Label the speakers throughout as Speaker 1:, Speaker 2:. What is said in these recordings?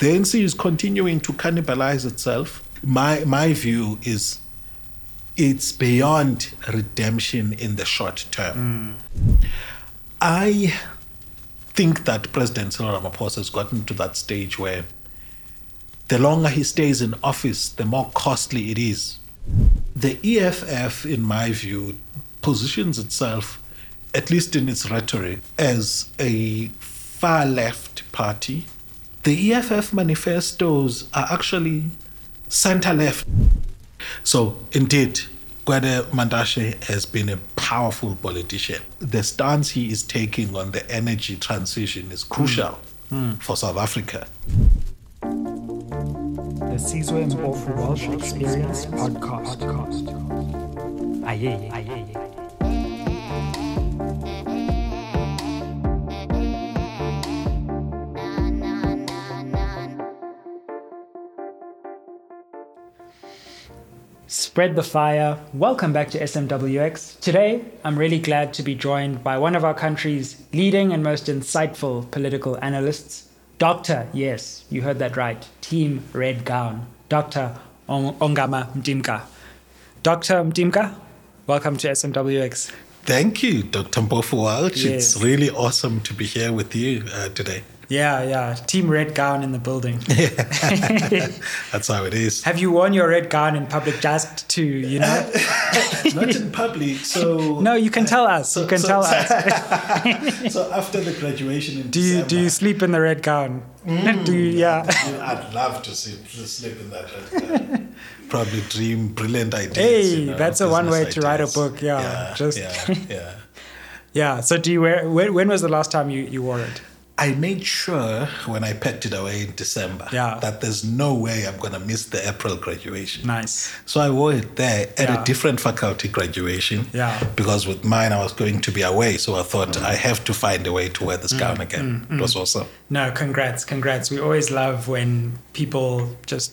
Speaker 1: the ANC is continuing to cannibalize itself. My my view is it's beyond redemption in the short term. Hmm. I think that President Cyril Ramaphosa has gotten to that stage where the longer he stays in office, the more costly it is. The EFF, in my view, positions itself, at least in its rhetoric, as a far left party. The EFF manifestos are actually center left. So, indeed, Gwede Mantashe has been a powerful politician. The stance he is taking on the energy transition is crucial for South Africa.
Speaker 2: The Sizwe Mpofu Walsh Experience Podcast. Aye, aye, aye. Spread the fire. Welcome back to SMWX. Today, I'm really glad to be joined by one of our country's leading and most insightful political analysts, Dr. Yes, you heard that right, Team Red Gown, Dr. Ongama Mtimka. Dr. Mtimka, welcome to SMWX.
Speaker 1: Thank you, Dr. Mpofu Walsh.
Speaker 2: Yes.
Speaker 1: It's really awesome to be here with you uh, today.
Speaker 2: Yeah, yeah, Team Red Gown in the building.
Speaker 1: That's how it is.
Speaker 2: Have you worn your red gown in public just to, you know?
Speaker 1: Not in public, so.
Speaker 2: No, you can tell us. You can
Speaker 1: so-
Speaker 2: tell
Speaker 1: so-
Speaker 2: us.
Speaker 1: so after the graduation in
Speaker 2: Do you do you sleep in the red gown?
Speaker 1: Mm.
Speaker 2: Do you, yeah.
Speaker 1: I'd love to sleep, sleep in that. red car. Probably dream brilliant ideas.
Speaker 2: Hey,
Speaker 1: you know,
Speaker 2: that's a one way to write a book, yeah,
Speaker 1: yeah,
Speaker 2: just-
Speaker 1: yeah, yeah.
Speaker 2: Yeah. So do you wear? When, when was the last time you, you wore it?
Speaker 1: I made sure when I packed it away in December
Speaker 2: Yeah.
Speaker 1: that there's no way I'm going to miss the April graduation.
Speaker 2: Nice.
Speaker 1: So I wore it there at
Speaker 2: Yeah.
Speaker 1: a different faculty graduation.
Speaker 2: Yeah.
Speaker 1: Because with mine, I was going to be away. So I thought mm. I have to find a way to wear
Speaker 2: Mm,
Speaker 1: this gown again. Mm, it was mm. awesome.
Speaker 2: No, congrats, congrats. We always love when people just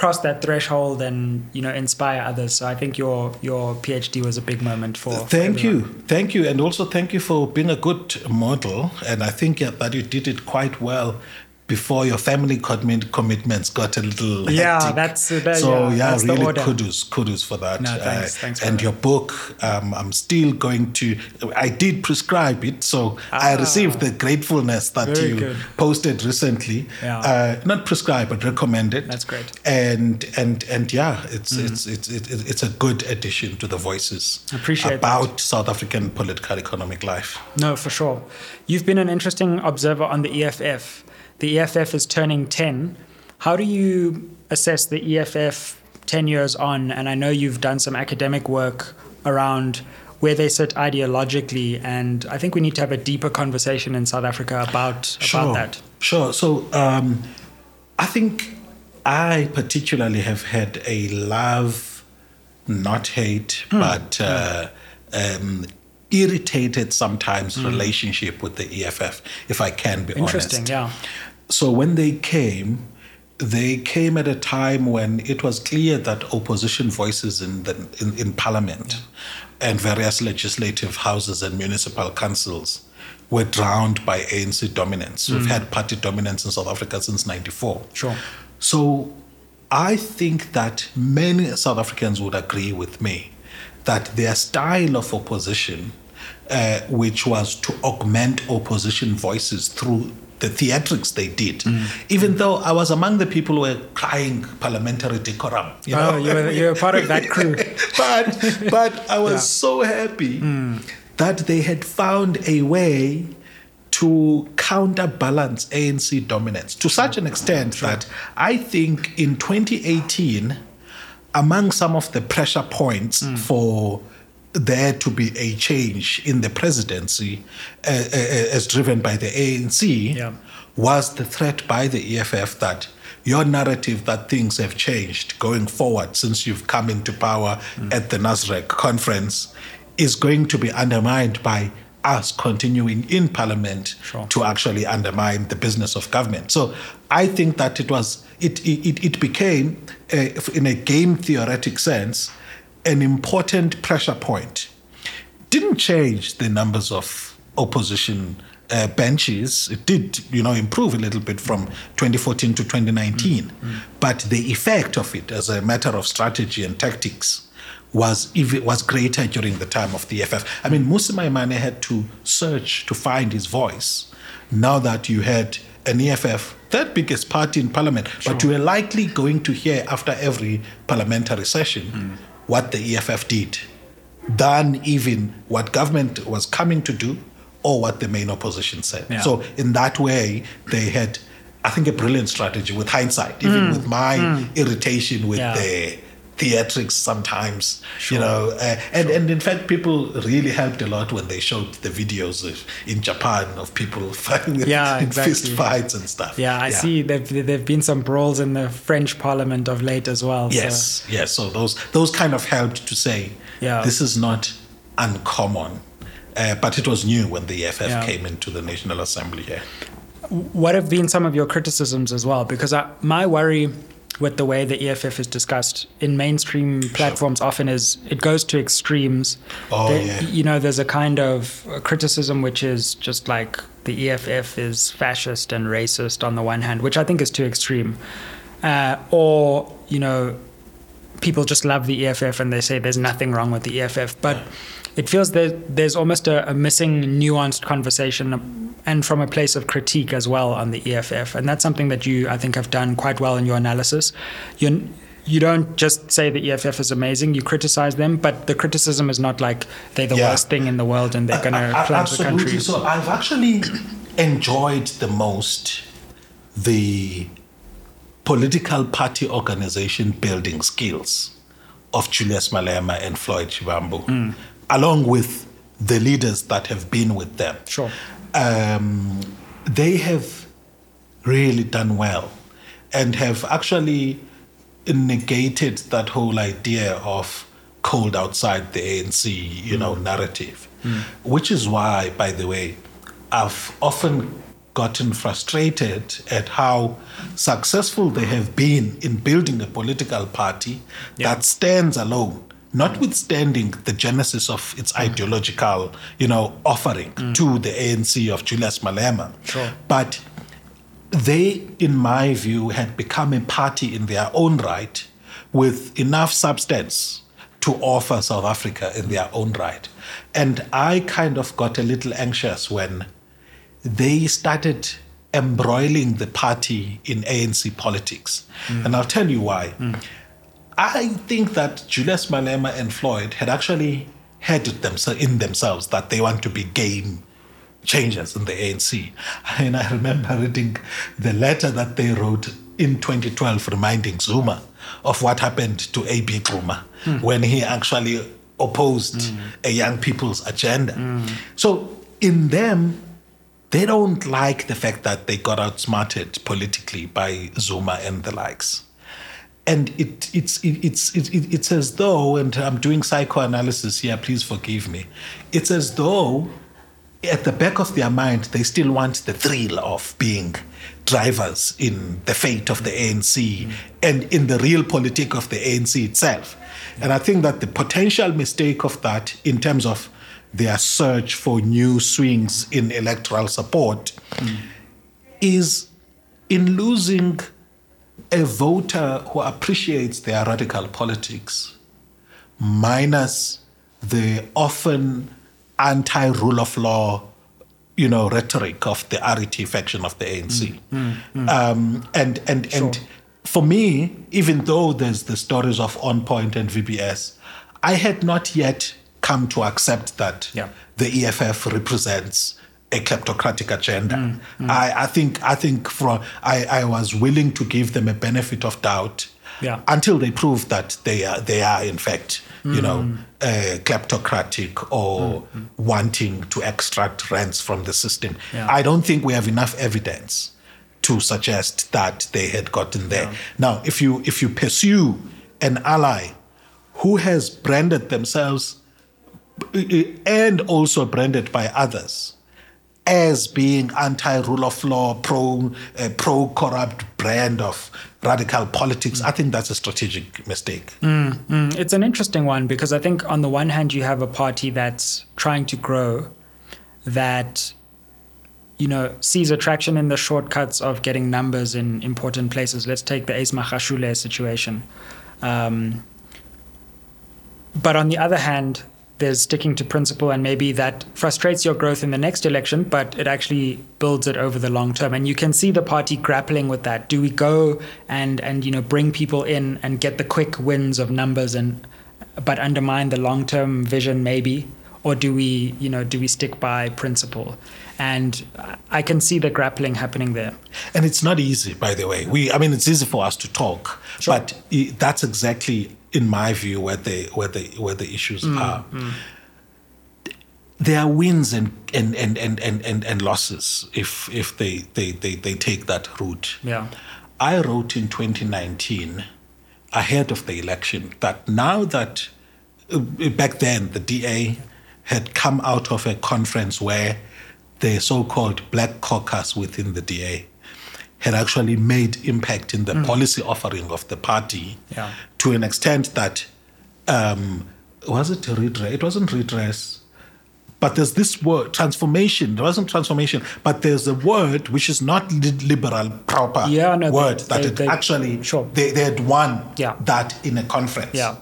Speaker 2: cross that threshold and you know inspire others. So I think your your PhD was a big moment for. for
Speaker 1: Thank
Speaker 2: everyone.
Speaker 1: you. Thank you. And also thank you for being a good model. And I think yeah, that you did it quite well before your family commit- commitments got a little
Speaker 2: Yeah,
Speaker 1: hectic.
Speaker 2: that's- that-
Speaker 1: so
Speaker 2: yeah,
Speaker 1: yeah,
Speaker 2: that's the
Speaker 1: really kudos kudos for that Uh,
Speaker 2: No, thanks, thanks for
Speaker 1: and
Speaker 2: that.
Speaker 1: your book um, i'm still going to i did prescribe it so i
Speaker 2: Ah.
Speaker 1: received the gratefulness that you
Speaker 2: good.
Speaker 1: posted recently
Speaker 2: Yeah.
Speaker 1: uh, not prescribed but recommended
Speaker 2: That's great.
Speaker 1: and and and yeah it's it's it's it's it's a good addition to the voices
Speaker 2: Appreciate that.
Speaker 1: about south african political economic life
Speaker 2: No, for sure. You've been an interesting observer on the EFF. The EFF is turning 10. How do you assess the EFF 10 years on? And I know you've done some academic work around where they sit ideologically. And I think we need to have a deeper conversation in South Africa about, about that.
Speaker 1: Sure. So um, I think I particularly have had a love, not hate,
Speaker 2: Hmm.
Speaker 1: but uh, um, irritated sometimes relationship with the EFF, if I can be
Speaker 2: Hmm. Interesting,
Speaker 1: honest.
Speaker 2: yeah.
Speaker 1: So when they came, they came at a time when it was clear that opposition voices in the in, in parliament and various legislative houses and municipal councils were drowned by ANC dominance. We've had party dominance in South Africa since '94.
Speaker 2: Sure.
Speaker 1: So I think that many South Africans would agree with me that their style of opposition, uh, which was to augment opposition voices through the theatrics they did, even though I was among the people who were crying parliamentary decorum. You oh, know?
Speaker 2: Oh, you were, you were part of that crew.
Speaker 1: but but I was
Speaker 2: Yeah.
Speaker 1: so happy that they had found a way to counterbalance ANC dominance to such an extent that I think in 2018, among some of the pressure points mm. for there to be a change in the presidency uh, uh, as driven by the ANC
Speaker 2: Yeah.
Speaker 1: was the threat by the EFF that your narrative that things have changed going forward since you've come into power at the NASREC conference is going to be undermined by us continuing in parliament
Speaker 2: Sure.
Speaker 1: to actually undermine the business of government. So I think that it was it it, it became a, in a game theoretic sense an important pressure point didn't change the numbers of opposition uh, benches. It did, you know, improve a little bit from 2014 to 2019, mm-hmm. but the effect of it as a matter of strategy and tactics was even, was greater during the time of the EFF. I mean, Mmusi Maimane had to search to find his voice. Now that you had an EFF, third biggest party in parliament, sure. but you were likely going to hear after every parliamentary session mm. What the EFF did, than even what government was coming to do or what the main opposition said. Yeah. So in that way, they had, I think, a brilliant strategy with hindsight, even mm. with my mm. irritation with yeah. the theatrics sometimes, sure. you know. Uh, and, sure. and in fact, people really helped a lot when they showed the videos of, in Japan of people fighting
Speaker 2: yeah, exactly.
Speaker 1: fist fights and stuff.
Speaker 2: Yeah, I yeah. see. There've there've been some brawls in the French Parliament of late as well.
Speaker 1: Yes, so. yes. So those those kind of helped to say, yeah. this is not uncommon. Uh, but it was new when the EFF yeah. came into the National Assembly here.
Speaker 2: What have been some of your criticisms as well? Because I, my worry with the way the EFF is discussed in mainstream platforms often is it goes to extremes.
Speaker 1: Oh, there, yeah.
Speaker 2: You know, there's a kind of criticism which is just like the EFF is fascist and racist on the one hand, which I think is too extreme. Uh, or, you know, people just love the EFF and they say there's nothing wrong with the EFF. But it feels that there's almost a, a missing nuanced conversation and from a place of critique as well on the EFF. And that's something that you, I think, have done quite well in your analysis. You, you don't just say the EFF is amazing, you criticize them, but the criticism is not like they're the yeah. worst thing in the world and they're going to plunge the country.
Speaker 1: So I've actually enjoyed the most the political party organization building skills of Julius Malema and Floyd Shivambu, mm. along with the leaders that have been with them.
Speaker 2: Sure
Speaker 1: um, they have really done well and have actually negated that whole idea of cold outside the ANC, you mm. know, narrative. Mm. Which is why, by the way, I've often gotten frustrated at how successful they have been in building a political party yeah. that stands alone notwithstanding the genesis of its mm. ideological, you know, offering mm. to the ANC of Julius Malema.
Speaker 2: Sure.
Speaker 1: But they, in my view, had become a party in their own right with enough substance to offer South Africa in their own right. And I kind of got a little anxious when they started embroiling the party in ANC politics. Mm. And I'll tell you why. Mm. I think that Julius Malema and Floyd had actually had it them, in themselves that they want to be game changers in the ANC. And I remember reading the letter that they wrote in 2012 reminding Zuma of what happened to A.B. Xuma mm. when he actually opposed mm. a young people's agenda. Mm. So in them, they don't like the fact that they got outsmarted politically by Zuma and the likes and it, it's, it, it's, it, it's as though, and I'm doing psychoanalysis here, please forgive me. It's as though at the back of their mind, they still want the thrill of being drivers in the fate of the ANC and in the real politic of the ANC itself. And I think that the potential mistake of that, in terms of their search for new swings in electoral support, mm. is in losing a voter who appreciates their radical politics, minus the often anti rule of law you know, rhetoric of the RET faction of the ANC. Mm, mm, mm. Um, and and sure. and for me, even though there's the stories of On Point and VBS, I had not yet come to accept that
Speaker 2: yeah.
Speaker 1: the EFF represents a kleptocratic agenda. Mm, mm. I, I, think I think from I, I was willing to give them a benefit of doubt
Speaker 2: yeah.
Speaker 1: until they prove that they are they are in fact mm. you know uh, kleptocratic or mm, mm. wanting to extract rents from the system.
Speaker 2: Yeah.
Speaker 1: I don't think we have enough evidence to suggest that they had gotten there. Yeah. Now, if you if you pursue an ally who has branded themselves and also branded by others as being anti-rule of law, pro uh, pro corrupt brand of radical politics. I think that's a strategic mistake.
Speaker 2: Mm, mm. It's an interesting one because I think on the one hand you have a party that's trying to grow, that you know, sees attraction in the shortcuts of getting numbers in important places. Let's take the Ace Magashule situation. Um, but on the other hand, there's sticking to principle, and maybe that frustrates your growth in the next election, but it actually builds it over the long term. And you can see the party grappling with that. Do we go and and you know bring people in and get the quick wins of numbers and but undermine the long term vision maybe? Or do we, you know, do we stick by principle? And I can see the grappling happening there.
Speaker 1: And it's not easy, by the way. We, I mean, it's easy for us to talk,
Speaker 2: Sure.
Speaker 1: but that's exactly, in my view, where the where the where the issues are. There are wins and and and and and, and, and losses if if they, they, they, they take that route.
Speaker 2: Yeah.
Speaker 1: I wrote in 2019, ahead of the election, that now that uh, back then the DA had come out of a conference where the so-called Black Caucus within the DA had actually made impact in the policy offering of the party
Speaker 2: Yeah.
Speaker 1: to an extent that um, was it redress? It wasn't redress. But there's this word, transformation. There wasn't transformation, but there's a word which is not liberal proper
Speaker 2: Yeah, no, they-
Speaker 1: word that
Speaker 2: they-
Speaker 1: it
Speaker 2: they-
Speaker 1: actually
Speaker 2: sure.
Speaker 1: they, they had won
Speaker 2: Yeah.
Speaker 1: that in a conference.
Speaker 2: Yeah.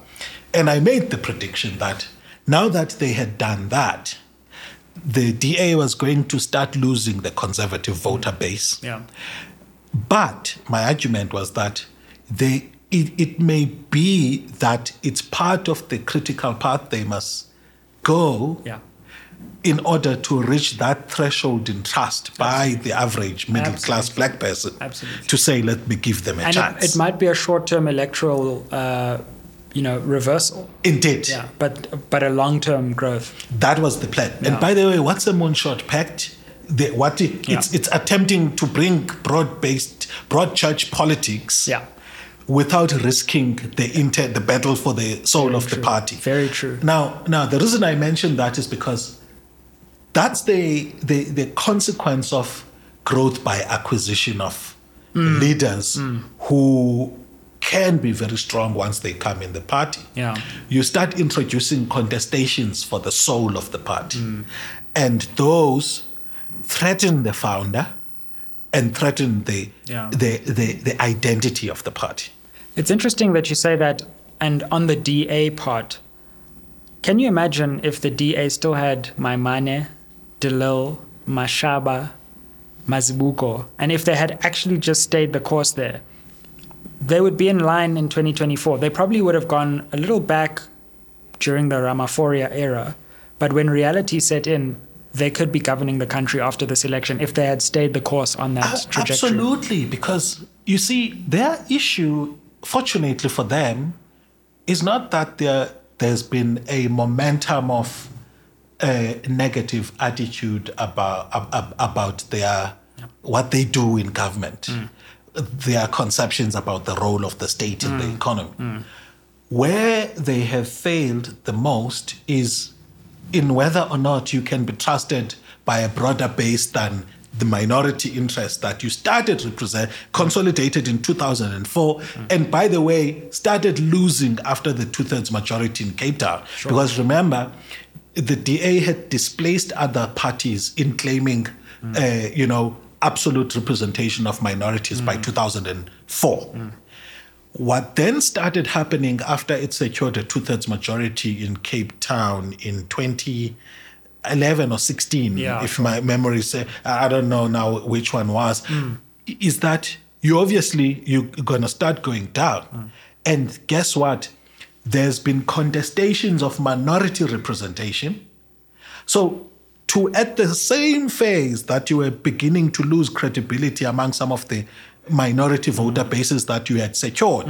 Speaker 1: And I made the prediction that now that they had done that, the DA was going to start losing the conservative voter base.
Speaker 2: Yeah.
Speaker 1: But my argument was that they it, it may be that it's part of the critical path they must go
Speaker 2: Yeah.
Speaker 1: in order to reach that threshold in trust by the average middle class black person
Speaker 2: Absolutely.
Speaker 1: to say, let me give them a
Speaker 2: And
Speaker 1: chance.
Speaker 2: it, it might be a short term electoral, uh, you know, reversal.
Speaker 1: Indeed.
Speaker 2: Yeah. But but a long term growth.
Speaker 1: That was the plan.
Speaker 2: Yeah.
Speaker 1: And by the way, what's the Moonshot Pact? The, what it, it's,
Speaker 2: Yeah.
Speaker 1: it's attempting to bring broad-based, broad church politics
Speaker 2: Yeah.
Speaker 1: without risking the inter, the battle for the soul of the party.
Speaker 2: Very true.
Speaker 1: Now, now the reason I mention that is because that's the, the, the consequence of growth by acquisition of
Speaker 2: Mm.
Speaker 1: leaders who can be very strong once they come in the party.
Speaker 2: Yeah.
Speaker 1: You start introducing contestations for the soul of the party.
Speaker 2: Mm.
Speaker 1: And those threaten the founder and threaten the,
Speaker 2: Yeah.
Speaker 1: the, the, the identity of the party.
Speaker 2: It's interesting that you say that. And on the DA part, can you imagine if the DA still had Maimane, De Lille, Mashaba, Mazibuko, and if they had actually just stayed the course there? They would be in line in 2024. They probably would have gone a little back during the Ramaphoria era, but when reality set in, they could be governing the country after this election if they had stayed the course on that
Speaker 1: A-
Speaker 2: trajectory.
Speaker 1: Absolutely, because you see, their issue, fortunately for them, is not that there there's been a momentum of a negative attitude about ab- ab- about their what they do in government, mm. their conceptions about the role of the state in the mm. economy. Mm. Where they have failed the most is in whether or not you can be trusted by a broader base than the minority interest that you started represent consolidated in 2004 mm. and by the way started losing after the two-thirds majority in cape town. Because remember the da had displaced other parties in claiming mm. uh, you know absolute representation of minorities by mm. 2004 what then started happening after it secured a two thirds majority in Cape Town in 2011 or 16,
Speaker 2: Yeah,
Speaker 1: if my memory say, I don't know now which one was, hmm. is that you obviously you're going to start going down. Hmm. And guess what? There's been contestations of minority representation. So, to at the same phase that you were beginning to lose credibility among some of the minority voter bases that you had secured,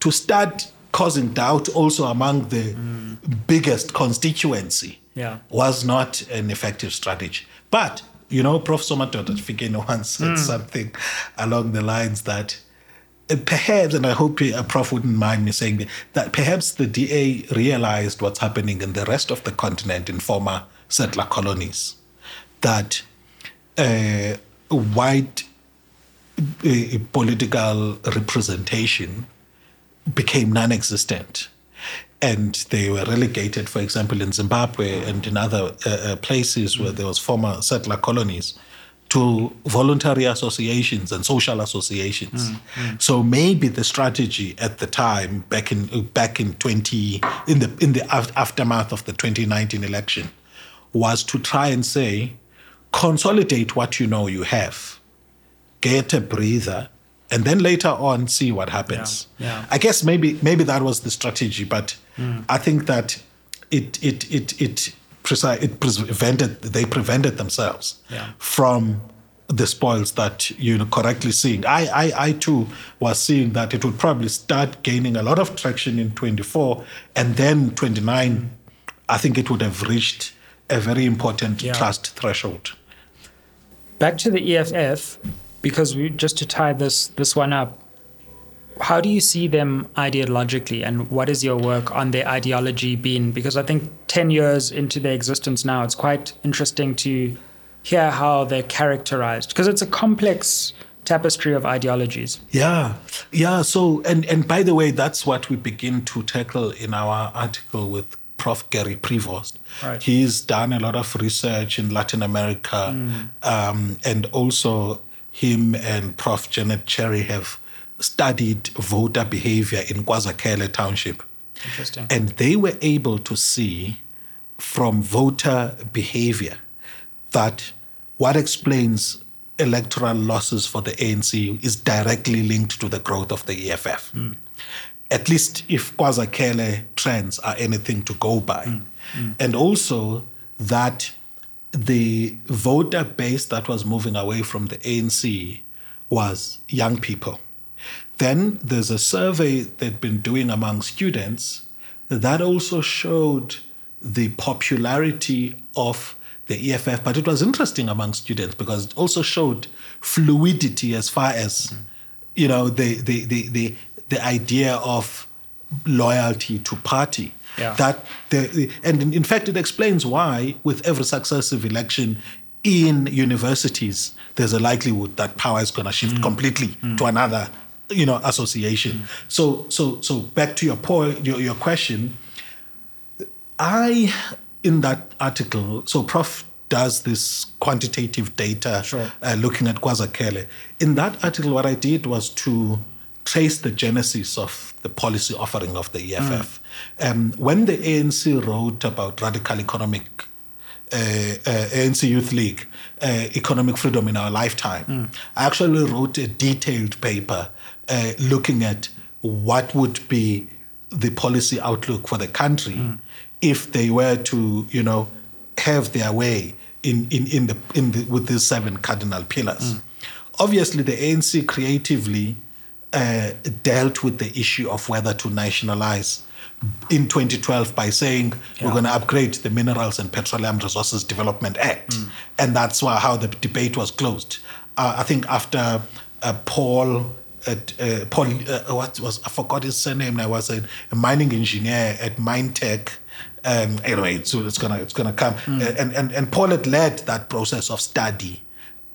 Speaker 1: to start causing doubt also among the biggest constituency
Speaker 2: Yeah.
Speaker 1: was not an effective strategy. But, you know, Prof. Somadoda Fikeni once said something along the lines that uh, perhaps, and I hope uh, Prof wouldn't mind me saying that, that perhaps the DA realized what's happening in the rest of the continent in former settler colonies, that uh, white uh, political representation became non-existent and they were relegated for example in zimbabwe and in other uh, uh, places where there was former settler colonies to voluntary associations and social associations. So maybe the strategy at the time, back in back in twenty in the in the aftermath of the 2019 election, was to try and say, consolidate what you know you have, get a breather, and then later on see what happens.
Speaker 2: Yeah, yeah.
Speaker 1: I guess maybe maybe that was the strategy, but mm. I think that it it it it it prevented they prevented themselves
Speaker 2: Yeah.
Speaker 1: from the spoils that you know correctly seeing. I, I I too was seeing that it would probably start gaining a lot of traction in 24 and then 29 I think it would have reached a very important
Speaker 2: Yeah.
Speaker 1: trust threshold.
Speaker 2: Back to the EFF, because we just to tie this this one up. How do you see them ideologically, and what is your work on their ideology been? Because I think ten years into their existence now, it's quite interesting to hear how they're characterized, because it's a complex tapestry of ideologies.
Speaker 1: Yeah, yeah. So, and and by the way, that's what we begin to tackle in our article with Prof. Gary Prevost.
Speaker 2: Right.
Speaker 1: He's done a lot of research in Latin America, um, and also him and Prof. Janet Cherry have studied voter behavior in KwaZakhele Township.
Speaker 2: Interesting.
Speaker 1: And they were able to see from voter behavior that what explains electoral losses for the ANC is directly linked to the growth of the EFF. At least if KwaZakhele trends are anything to go by. Mm, mm. And also that the voter base that was moving away from the ANC was young people. Then there's a survey they'd been doing among students that also showed the popularity of the EFF, but it was interesting among students because it also showed fluidity as far as mm. you know the the the the, the idea of loyalty to party.
Speaker 2: Yeah.
Speaker 1: That the and in- fact it explains why with every successive election in universities there's a likelihood that power is going to shift mm. completely mm. to another you know association. Mm. So so so back to your point your, your question I, in that article, so Prof does this quantitative data
Speaker 2: Sure.
Speaker 1: uh, looking at KwaZakhele. In that article, what I did was to trace the genesis of the policy offering of the EFF. Um, when the ANC wrote about radical economic uh, uh, ANC Youth League, uh, Economic Freedom in Our Lifetime. I actually wrote a detailed paper uh, looking at what would be the policy outlook for the country if they were to, you know, have their way in, in, in the, in the, with these seven cardinal pillars. Obviously, the ANC creatively uh, dealt with the issue of whether to nationalize in 2012 by saying we're going to upgrade the Minerals and Petroleum Resources Development Act, and that's why how the debate was closed. Uh, I think after uh, Paul. At, uh, Paul, uh, what was I forgot his surname? I was a, a mining engineer at Mintek. Um, anyway, so it's gonna it's gonna come. Uh, and, and and Paul had led that process of study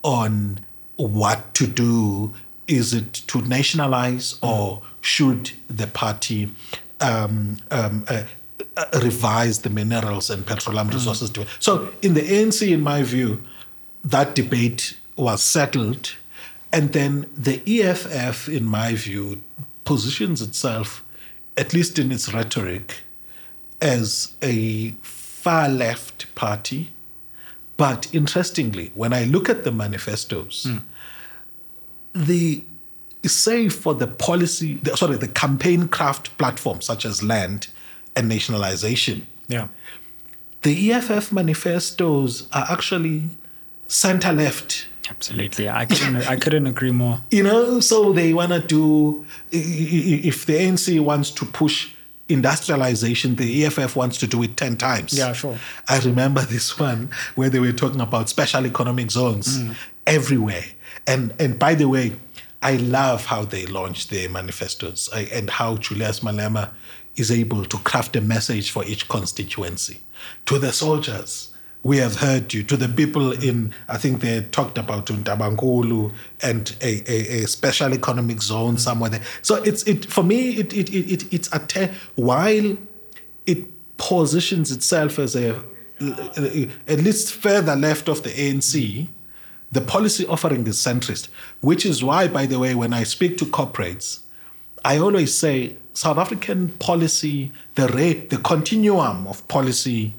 Speaker 1: on what to do. Is it to nationalize or should the party um, um, uh, uh, revise the minerals and petroleum resources? To So, in the ANC, in my view, that debate was settled. And then the EFF, in my view, positions itself, at least in its rhetoric, as a far left party. But interestingly, when I look at the manifestos, the save for the policy, the, sorry, the campaign craft platforms such as land and nationalization,
Speaker 2: Yeah.
Speaker 1: the EFF manifestos are actually center left.
Speaker 2: Absolutely. I couldn't I couldn't agree more.
Speaker 1: You know, so they want to do, if the ANC wants to push industrialization, the EFF wants to do it 10 times.
Speaker 2: Yeah, sure.
Speaker 1: I remember this one where they were talking about special economic zones
Speaker 2: Mm.
Speaker 1: everywhere. And and by the way, I love how they launch their manifestos I, and how Julius Malema is able to craft a message for each constituency. To the soldiers, we have heard you. To the people in, I think they talked about Untabankulu and a, a, a special economic zone somewhere there. So it's it for me. It it it, it it's a te- while it positions itself as a at least further left of the ANC, the policy offering is centrist, which is why, by the way, when I speak to corporates, I always say South African policy, the rate, the continuum of policy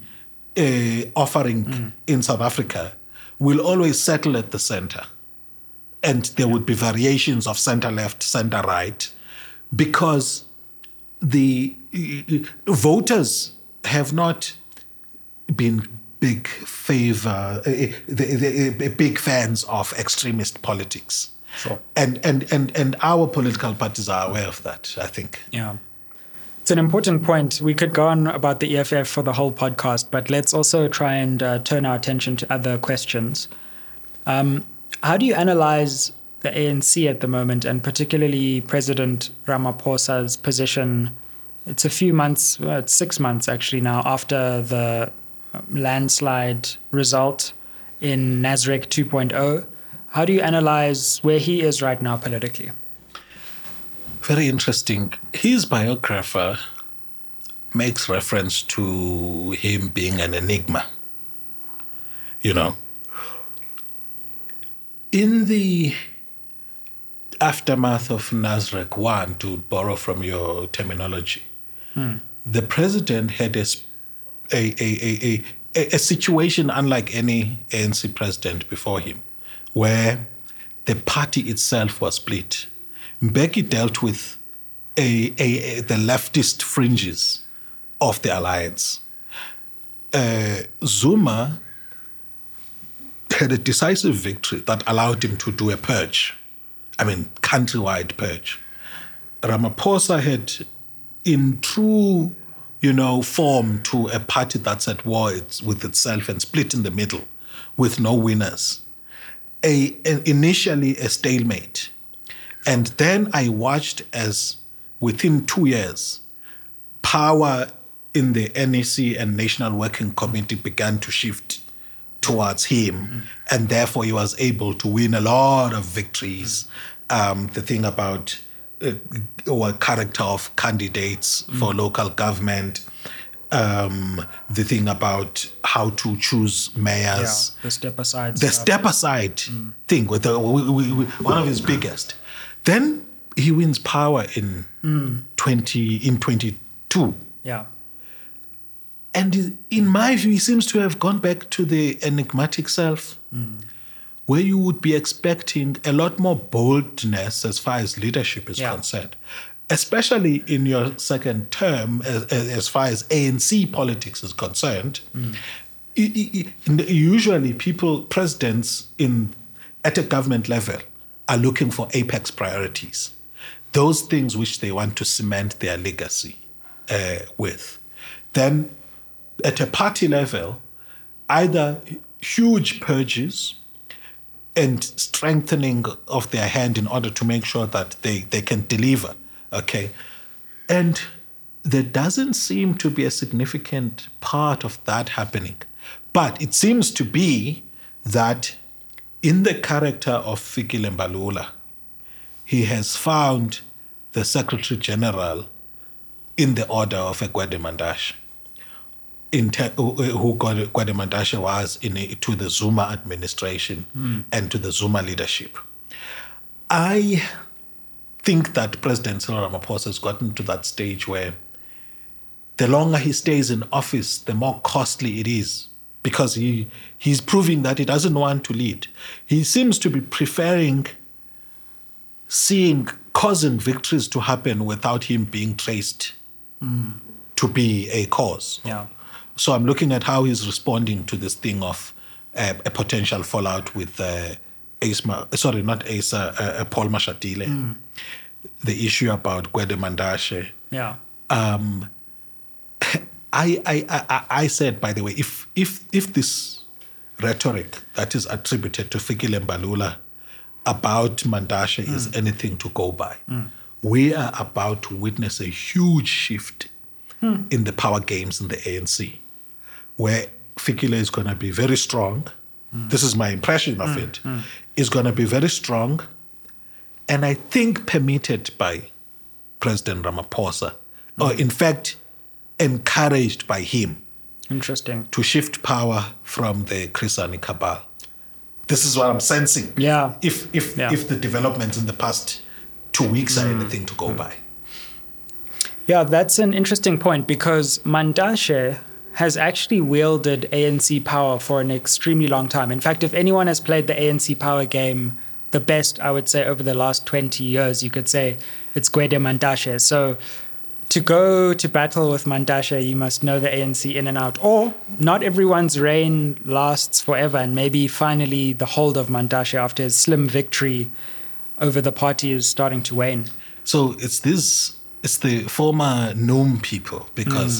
Speaker 1: uh, offering mm. in South Africa will always settle at the center. And there would be variations of center left, center right, because the uh, voters have not been big favor, uh, the, big fans of extremist politics.
Speaker 2: Sure.
Speaker 1: And, and, and, and our political parties are aware of that, I think.
Speaker 2: Yeah. It's an important point. We could go on about the EFF for the whole podcast, but let's also try and uh, turn our attention to other questions. Um, how do you analyze the ANC at the moment, and particularly President Ramaphosa's position? It's a few months, well, it's six months actually now, after the landslide result in Nasrec 2.0. How do you analyze where he is right now politically?
Speaker 1: Very interesting. His biographer makes reference to him being an enigma. You know, in the aftermath of Nasrec 1, to borrow from your terminology, hmm. the president had a, a, a, a, a situation unlike any ANC president before him, where the party itself was split Mbeki dealt with a, a, a, the leftist fringes of the alliance. Uh, Zuma had a decisive victory that allowed him to do a purge, I mean, countrywide purge. Ramaphosa had, in true, you know, form to a party that's at war with itself and split in the middle, with no winners. A, a initially a stalemate and then I watched as within two years, power in the NEC and National Working Committee began to shift towards him, mm-hmm. and therefore he was able to win a lot of victories. Um, the thing about or character of candidates mm-hmm. for local government, um, the thing about how to choose mayors,
Speaker 2: yeah, the step aside,
Speaker 1: the stuff. step aside mm. thing with the, we, we, we, one of his biggest. Then he wins power in mm. 20 in 22.
Speaker 2: Yeah.
Speaker 1: And in my view, he seems to have gone back to the enigmatic self, mm. Where you would be expecting a lot more boldness as far as leadership is yeah. concerned, especially in your second term, as, as, far as ANC politics is concerned. Mm. Usually, people, presidents in at a government level, are looking for apex priorities, those things which they want to cement their legacy uh, with. Then, at a party level, either huge purges and strengthening of their hand in order to make sure that they, they can deliver. Okay. And there doesn't seem to be a significant part of that happening. But it seems to be that in the character of Fikile Mbalula, he has found the Secretary General in the order of Gwede Mantashe, te- who Mantashe was in a, to the Zuma administration mm. and to the Zuma leadership. I think that President Cyril Ramaphosa has gotten to that stage where the longer he stays in office, the more costly it is because he he's proving that he doesn't want to lead. He seems to be preferring seeing causing victories to happen without him being traced mm. to be a cause.
Speaker 2: Yeah.
Speaker 1: So I'm looking at how he's responding to this thing of uh, a potential fallout with uh, Ace, sorry, not Ace, uh, uh, Paul Mashatile. Mm. The issue about Gwede Mantashe.
Speaker 2: Yeah.
Speaker 1: Um, I, I, I, I said, by the way, if, if, if this rhetoric that is attributed to Fikile Mbalula about Mantashe mm. is anything to go by, mm. we are about to witness a huge shift mm. in the power games in the ANC, where Fikile is going to be very strong. Mm. This is my impression of mm. it. Mm. Is going to be very strong, and I think permitted by President Ramaphosa, or in fact encouraged by him.
Speaker 2: Interesting.
Speaker 1: To shift power from the Chris Hani cabal. this is what I'm sensing.
Speaker 2: Yeah.
Speaker 1: If if
Speaker 2: Yeah.
Speaker 1: if the developments in the past two weeks are anything to go by.
Speaker 2: Yeah, that's an interesting point because Mantashe has actually wielded ANC power for an extremely long time. In fact, if anyone has played the ANC power game the best, I would say, over the last 20 years, you could say it's Gwede Mantashe. So to go to battle with Mantashe, you must know the ANC in and out. Or not everyone's reign lasts forever, and maybe finally the hold of Mantashe after his slim victory over the party is starting to wane.
Speaker 1: So it's this it's the former Noom people because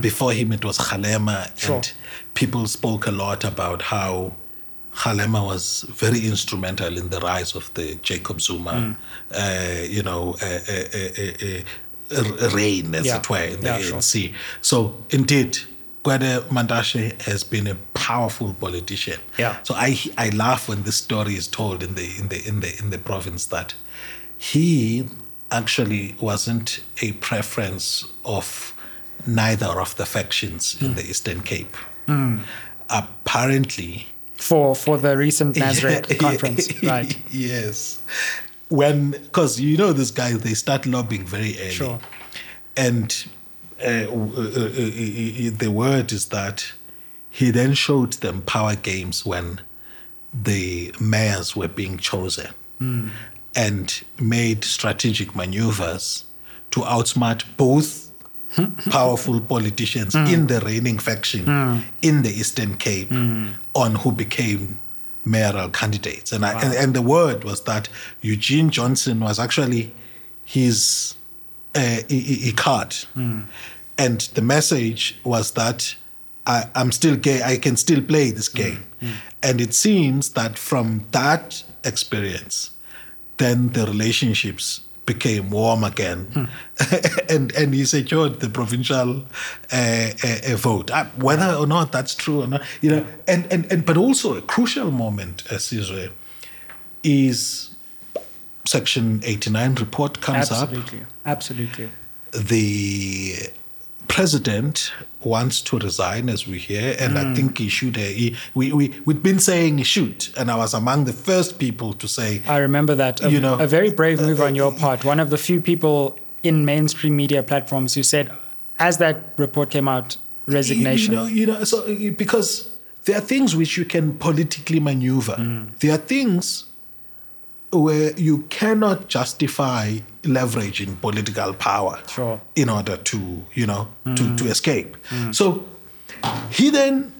Speaker 1: before him it was Kgalema
Speaker 2: Sure.
Speaker 1: and people spoke a lot about how Kgalema was very instrumental in the rise of the Jacob Zuma, uh, you know, uh, uh, uh, uh, uh, reign, as
Speaker 2: Yeah.
Speaker 1: it were, in the
Speaker 2: Yeah, sure.
Speaker 1: ANC. So indeed, Gwede Mantashe has been a powerful politician.
Speaker 2: Yeah.
Speaker 1: So I I laugh when this story is told in the in the in the in the province that he actually wasn't a preference of neither of the factions in the Eastern Cape. Apparently,
Speaker 2: For for the recent Nasrec
Speaker 1: Yeah.
Speaker 2: conference, right?
Speaker 1: yes. When, because you know, these guys, they start lobbying very early.
Speaker 2: Sure.
Speaker 1: And uh, uh, uh, uh, uh, the word is that he then showed them power games when the mayors were being chosen and made strategic maneuvers to outsmart both powerful politicians hmm. in the reigning faction hmm. in the Eastern Cape hmm. on who became mayoral candidates. And, I, and, and the word was that Eugene Johnson was actually his uh, i- i- card. And the message was that I, I'm still gay, I can still play this game. And it seems that from that experience, then the relationships became warm again, and and he secured the provincial uh, uh, uh, vote. Uh, whether or not that's true or not, you know, and and, and but also a crucial moment, as Israel, is Section eighty nine report comes up
Speaker 2: Absolutely, absolutely.
Speaker 1: the president wants to resign, as we hear, and I think he should. Uh, he, we we we've been saying he should, and I was among the first people to say,
Speaker 2: I remember that. A,
Speaker 1: You know,
Speaker 2: a very brave move
Speaker 1: uh,
Speaker 2: on your part. One of the few people in mainstream media platforms who said, as that report came out, resignation.
Speaker 1: You know, you know, so uh, because there are things which you can politically maneuver. There are things where you cannot justify leveraging political power
Speaker 2: Sure.
Speaker 1: in order to, you know, to, to mm. escape. Mm. So he then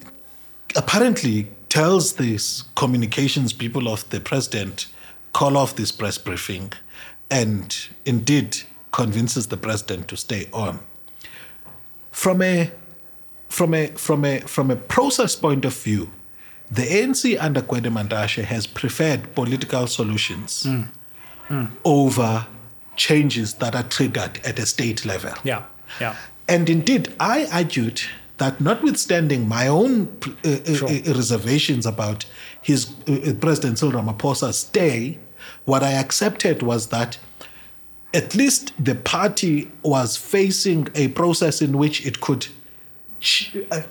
Speaker 1: apparently tells these communications people of the president call off this press briefing and indeed convinces the president to stay on from a from a from a from a process point of view, the ANC under Gwede Mantashe has preferred political solutions over changes that are triggered at a state level.
Speaker 2: Yeah, yeah.
Speaker 1: And indeed, I argued that notwithstanding my own uh, uh,
Speaker 2: Sure.
Speaker 1: uh, reservations about his uh, uh, President Cyril Ramaphosa's stay, what I accepted was that at least the party was facing a process in which it could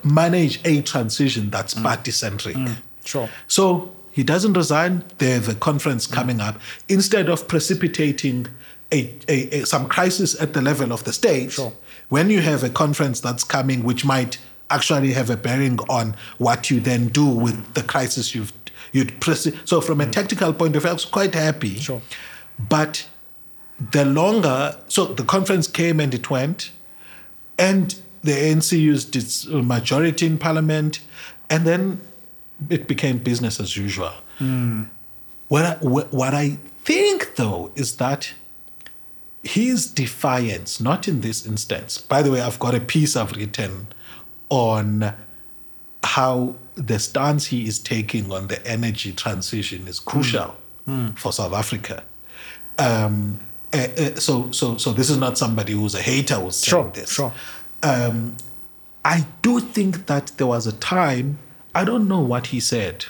Speaker 1: manage a transition that's mm. party centric. Mm.
Speaker 2: Sure.
Speaker 1: So he doesn't resign. There's a conference mm. coming up. Instead of precipitating a, a, a- some crisis at the level of the state,
Speaker 2: Sure.
Speaker 1: when you have a conference that's coming, which might actually have a bearing on what you then do with the crisis you've you'd preci- so from a tactical point of view, I was quite happy.
Speaker 2: Sure.
Speaker 1: But the longer, so the conference came and it went, and the ANC used its majority in parliament, and then it became business as usual. What, I, what I think, though, is that his defiance, not in this instance, by the way, I've got a piece I've written on how the stance he is taking on the energy transition is crucial for South Africa. Um, uh, uh, so, so, so this is not somebody who's a hater who's saying
Speaker 2: Sure,
Speaker 1: this.
Speaker 2: sure.
Speaker 1: Um, I do think that there was a time I don't know what he said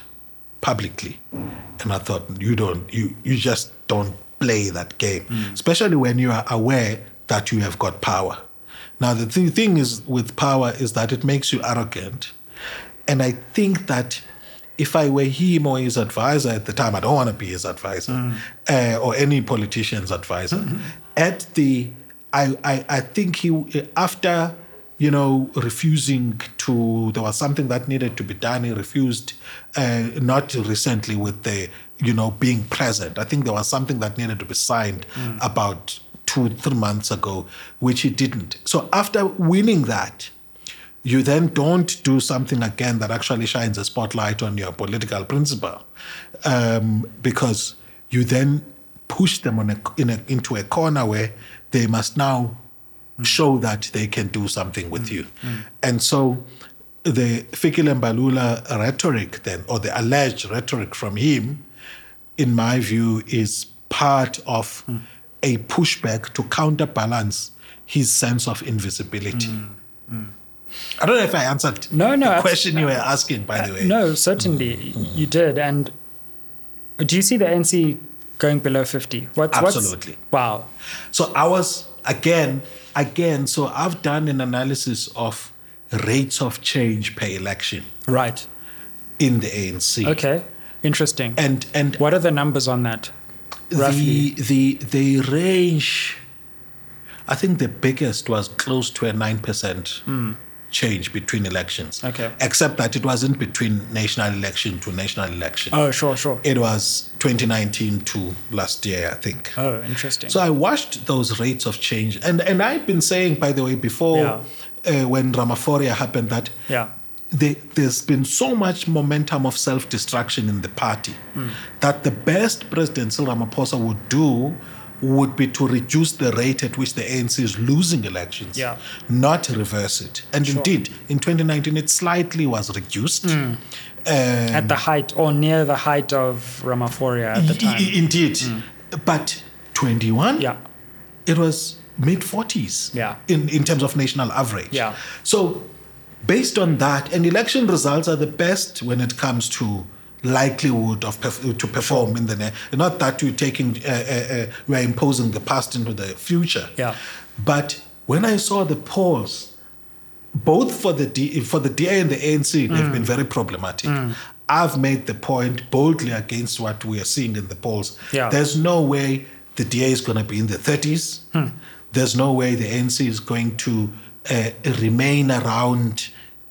Speaker 1: publicly, and I thought you don't, you you just don't play that game, especially when you are aware that you have got power. Now the th- thing is with power is that it makes you arrogant, and I think that if I were him or his advisor at the time, I don't want to be his advisor uh, or any politician's advisor. At the, I, I, I think he after you know refusing to there was something that needed to be done. He refused, uh, not recently with the you know being present. I think there was something that needed to be signed about two three months ago, which he didn't. So after winning that you then don't do something again that actually shines a spotlight on your political principle um, because you then push them on a, in a, into a corner where they must now show that they can do something with you. And so the Fikile Mbalula rhetoric then, or the alleged rhetoric from him, in my view, is part of a pushback to counterbalance his sense of invisibility. I don't know if I answered
Speaker 2: No, no,
Speaker 1: the question you were asking, by the uh, way.
Speaker 2: No, certainly you did. And do you see the ANC going below 50? What's,
Speaker 1: Absolutely.
Speaker 2: What's, wow.
Speaker 1: So I was again, again. So I've done an analysis of rates of change per election
Speaker 2: Right.
Speaker 1: in the ANC.
Speaker 2: Okay. Interesting.
Speaker 1: And and
Speaker 2: what are the numbers on that? Roughly.
Speaker 1: the the the range. I think the biggest was close to a nine percent hmm. Change between elections.
Speaker 2: Okay.
Speaker 1: Except that it wasn't between national election to national election.
Speaker 2: Oh, sure, sure.
Speaker 1: It was 2019 to last year, I think.
Speaker 2: Oh, interesting.
Speaker 1: So I watched those rates of change, and and I've been saying, by the way, before
Speaker 2: Yeah.
Speaker 1: uh, when Ramaphoria happened, that
Speaker 2: yeah.
Speaker 1: the, there's been so much momentum of self-destruction in the party
Speaker 2: Hmm.
Speaker 1: that the best President Cyril Ramaphosa would do would be to reduce the rate at which the ANC is losing elections,
Speaker 2: Yeah.
Speaker 1: not reverse it. And indeed, in 2019, it slightly was reduced.
Speaker 2: Hmm.
Speaker 1: Um,
Speaker 2: At the height or near the height of Ramaphoria at the time.
Speaker 1: I- indeed, but 21,
Speaker 2: yeah.
Speaker 1: it was mid 40s
Speaker 2: Yeah.
Speaker 1: in, in terms of national average.
Speaker 2: Yeah.
Speaker 1: So, based on that, and election results are the best when it comes to likelihood of perf- to perform in the ne- not that we're taking uh, uh, uh, we're imposing the past into the future.
Speaker 2: Yeah.
Speaker 1: But when I saw the polls, both for the D, for the DA and the ANC,
Speaker 2: Mm.
Speaker 1: they've been very problematic. I've made the point boldly against what we are seeing in the polls.
Speaker 2: Yeah.
Speaker 1: There's no way the DA is going to be in the 30s.
Speaker 2: Hmm.
Speaker 1: There's no way the ANC is going to uh, remain around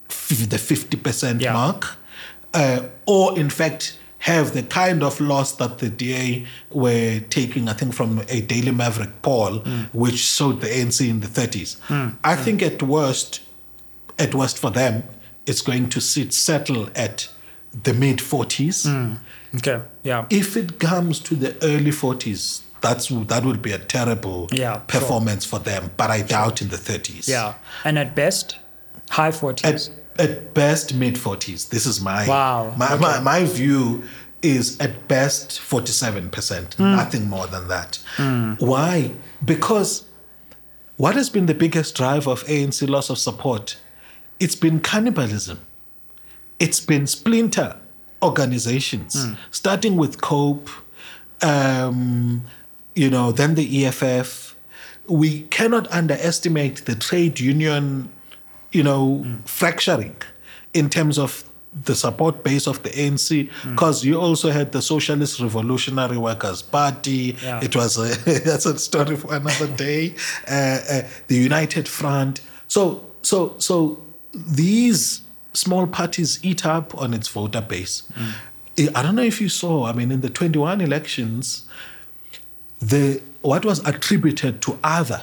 Speaker 1: f- the 50%
Speaker 2: Yeah.
Speaker 1: mark, uh, or in fact have the kind of loss that the DA were taking, I think, from a Daily Maverick poll, hmm. which showed the ANC in the 30s. Hmm. Hmm. I think at worst, at worst for them, it's going to sit settle at the mid 40s.
Speaker 2: Okay. Yeah.
Speaker 1: If it comes to the early 40s, that's that would be a terrible
Speaker 2: Yeah, sure.
Speaker 1: performance for them. But I doubt in the 30s.
Speaker 2: Yeah. And at best, high 40s.
Speaker 1: At, at best, mid 40s. This is my
Speaker 2: Wow,
Speaker 1: My,
Speaker 2: okay.
Speaker 1: my my view is at best 47 percent,
Speaker 2: Hmm.
Speaker 1: nothing more than that. Why? Because what has been the biggest driver of ANC loss of support? It's been cannibalism. It's been splinter organizations,
Speaker 2: Hmm.
Speaker 1: starting with COPE, um, you know, then the EFF. We cannot underestimate the trade union, you know,
Speaker 2: Hmm.
Speaker 1: fracturing in terms of the support base of the ANC, because you also had the Socialist Revolutionary Workers Party.
Speaker 2: Yeah.
Speaker 1: It was a, that's a story for another day. Uh, uh, the United Front. So, so, so these small parties eat up on its voter base. I I don't know if you saw. I mean, in the 21 elections, the what was attributed to other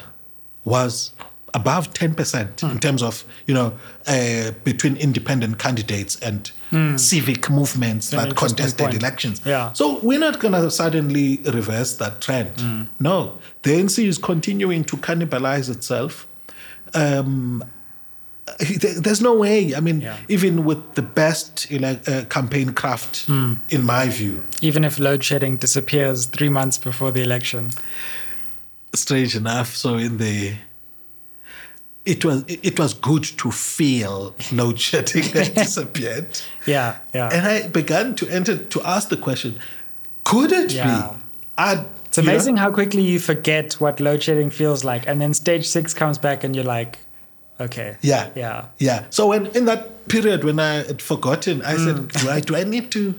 Speaker 1: was above 10% in terms of you know uh, between independent candidates and civic movements that contested
Speaker 2: point.
Speaker 1: elections.
Speaker 2: Yeah.
Speaker 1: so we're not going to suddenly reverse that trend. No. The ANC is continuing to cannibalize itself. Um, there's no way. I mean
Speaker 2: Yeah.
Speaker 1: even with the best ele- uh, campaign craft in my view.
Speaker 2: Even if load shedding disappears three months before the election.
Speaker 1: strange enough so in the it was it was good to feel load shedding had disappeared
Speaker 2: Yeah. Yeah.
Speaker 1: and i began to enter to ask the question could it
Speaker 2: Yeah.
Speaker 1: be I'd,
Speaker 2: It's amazing how quickly you forget what load shedding feels like. And then stage six comes back and you're like, Okay.
Speaker 1: Yeah.
Speaker 2: Yeah.
Speaker 1: Yeah. So when in that period when I had forgotten, I said, do I, do I need to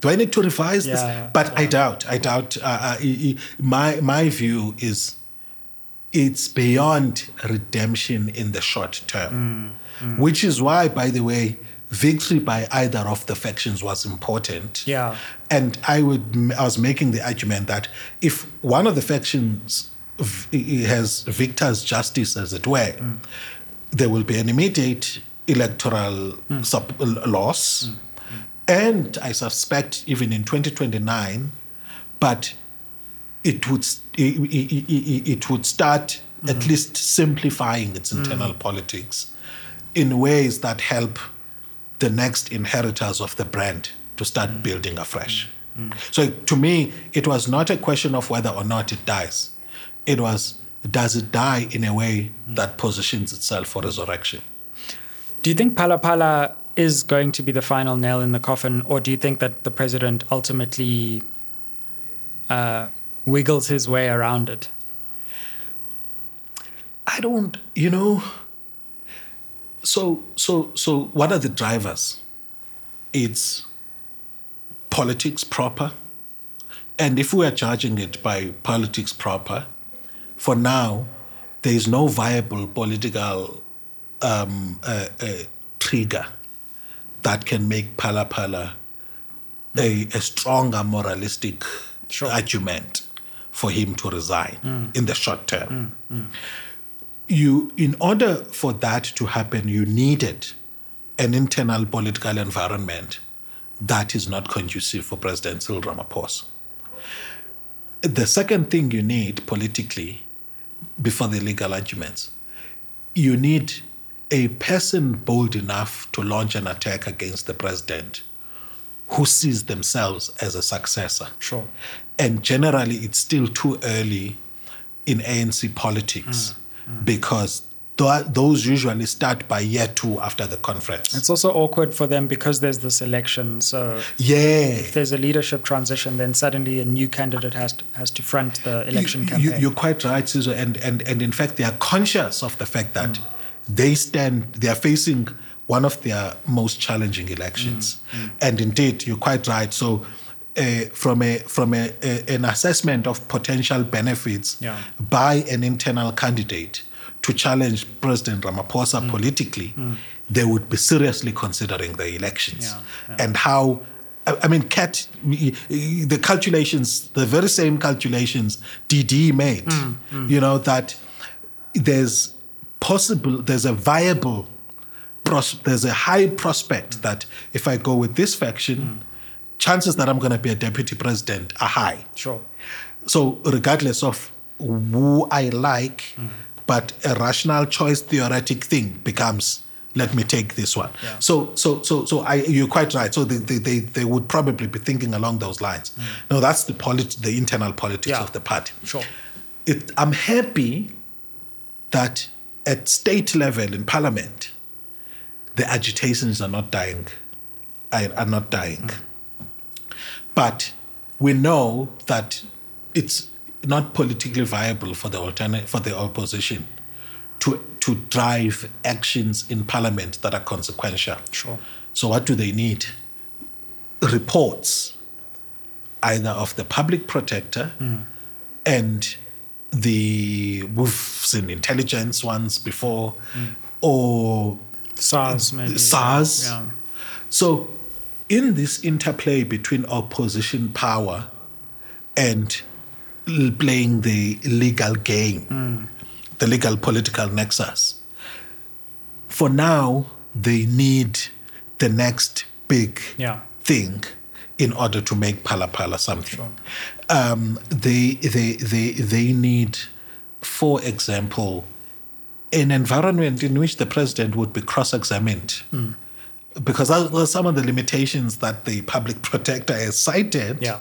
Speaker 1: do I need to revise this?
Speaker 2: Mm. Yeah,
Speaker 1: But I doubt. I doubt. Uh, uh, my my view is it's beyond redemption in the short term,
Speaker 2: mm, mm.
Speaker 1: which is why, by the way, victory by either of the factions was important.
Speaker 2: Yeah.
Speaker 1: And I would, I was making the argument that if one of the factions v- has victor's justice, as it were, mm. there will be an immediate electoral mm. sub- loss, and I suspect even in 2029, but it would it, it, it, would start at mm. least simplifying its mm. internal politics in ways that help the next inheritors of the brand to start mm. building afresh. So to me, it was not a question of whether or not it dies. It was does it die in a way that positions itself for resurrection?
Speaker 2: Do you think Phala Phala is going to be the final nail in the coffin, or do you think that the president ultimately uh, wiggles his way around it?
Speaker 1: I don't, you know. So, so, so, what are the drivers? It's politics proper. And if we are judging it by politics proper, for now, there is no viable political um, uh, uh, trigger that can make Phala Phala a, a stronger moralistic
Speaker 2: Sure.
Speaker 1: argument for him to resign mm. in the short term. Mm, mm. You in order for that to happen you needed an internal political environment that is not conducive for president cyril ramaphosa. The second thing you need politically before the legal arguments you need a person bold enough to launch an attack against the president who sees themselves as a successor
Speaker 2: Sure.
Speaker 1: and generally it's still too early in ANC politics mm, mm. because th- those usually start by year two after the conference.
Speaker 2: It's also awkward for them because there's this election. So
Speaker 1: yeah.
Speaker 2: if there's a leadership transition, then suddenly a new candidate has to, has to front the election
Speaker 1: you,
Speaker 2: campaign.
Speaker 1: You, you're quite right, Sizwe. And, and, and in fact, they are conscious of the fact that mm. they stand, they are facing one of their most challenging elections. Mm, mm. And indeed, you're quite right. So, uh, from a from a, a, an assessment of potential benefits
Speaker 2: Yeah.
Speaker 1: by an internal candidate to challenge President Ramaphosa mm. politically, they would be seriously considering the elections
Speaker 2: Yeah, yeah.
Speaker 1: and how. I I mean, Cat, the calculations, the very same calculations DD made, you know, that there's possible, there's a viable, pros- there's a high prospect that if I go with this faction, chances that I'm going to be a deputy president are high.
Speaker 2: sure.
Speaker 1: So, regardless of who I like, mm. but a rational choice theoretic thing becomes let me take this one.
Speaker 2: Yeah.
Speaker 1: So, so, so, so I, you're quite right. So they, they, they, they would probably be thinking along those lines. Mm. No, that's the polit- the internal politics
Speaker 2: Yeah.
Speaker 1: of the party.
Speaker 2: Sure.
Speaker 1: It, I'm happy that at state level in parliament, the agitations are not dying, are, are not dying. But we know that it's not politically viable for the alternate for the opposition to to drive actions in parliament that are consequential.
Speaker 2: Sure.
Speaker 1: So what do they need? Reports, either of the public protector hmm. and the we've seen intelligence ones before, hmm. or
Speaker 2: SARS, maybe.
Speaker 1: SARS.
Speaker 2: Yeah.
Speaker 1: So, in this interplay between opposition power and playing the legal game, the legal political nexus, for now, they need the next big
Speaker 2: Yeah.
Speaker 1: thing in order to make Phala Phala something. Um, they, they, they, they need, for example, an environment in which the president would be cross examined. Because those are some of the limitations that the public protector has cited
Speaker 2: Yeah.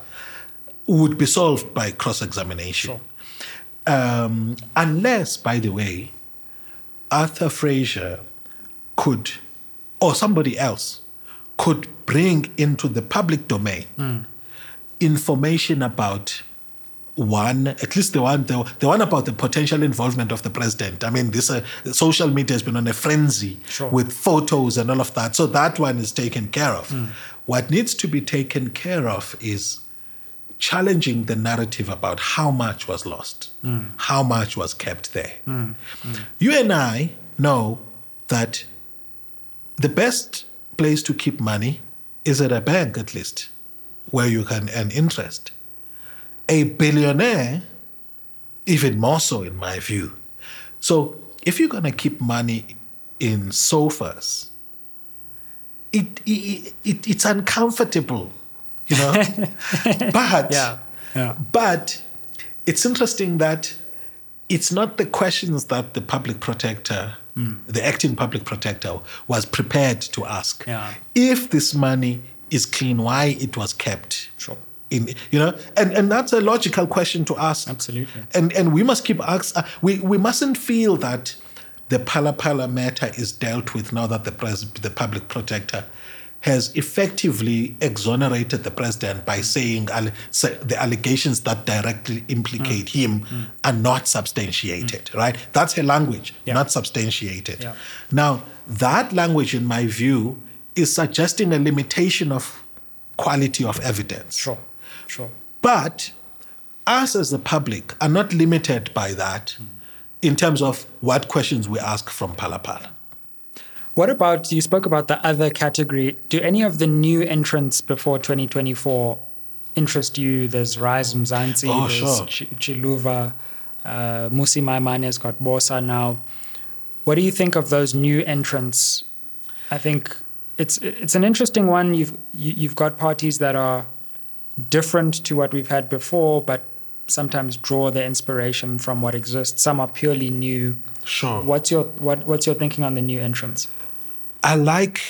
Speaker 1: would be solved by cross examination.
Speaker 2: Sure.
Speaker 1: Um, unless, by the way, Arthur Fraser could, or somebody else, could bring into the public domain information about one, at least the one, the, the one about the potential involvement of the president. I mean, this uh, social media has been on a frenzy
Speaker 2: Sure.
Speaker 1: with photos and all of that. So that one is taken care of. Hmm. What needs to be taken care of is challenging the narrative about how much was lost, hmm. how much was kept there. Hmm. You and I know that the best place to keep money is at a bank, at least, where you can earn interest. A billionaire, even more so, in my view. So, if you're going to keep money in sofas, it, it, it it's uncomfortable, you know. but
Speaker 2: Yeah. Yeah.
Speaker 1: but it's interesting that it's not the questions that the public protector, hmm. the acting public protector, was prepared to ask.
Speaker 2: Yeah.
Speaker 1: If this money is clean, why it was kept?
Speaker 2: Sure.
Speaker 1: In you know, and and that's a logical question to ask.
Speaker 2: Absolutely.
Speaker 1: And and we must keep ask. Uh, we we mustn't feel that the Phala Phala matter is dealt with now that the pres- the public protector has effectively exonerated the president by saying say the allegations that directly implicate mm. him mm. are not substantiated. Mm. Right? That's her language,
Speaker 2: Yeah.
Speaker 1: not substantiated.
Speaker 2: Yeah.
Speaker 1: Now that language, in my view, is suggesting a limitation of quality of evidence.
Speaker 2: Sure. Sure.
Speaker 1: But us as the public are not limited by that in terms of what questions we ask from Phala Phala.
Speaker 2: What about you spoke about the other category? Do any of the new entrants before 2024 interest you? There's Rise Mzansi,
Speaker 1: Oh,
Speaker 2: there's
Speaker 1: sure.
Speaker 2: Ch- Xiluva, uh, Mmusi Maimane's got BOSA now. What do you think of those new entrants? I think it's it's an interesting one. You've you, you've got parties that are different to what we've had before, but sometimes draw their inspiration from what exists. Some are purely new.
Speaker 1: Sure.
Speaker 2: What's your what What's your thinking on the new entrants?
Speaker 1: I like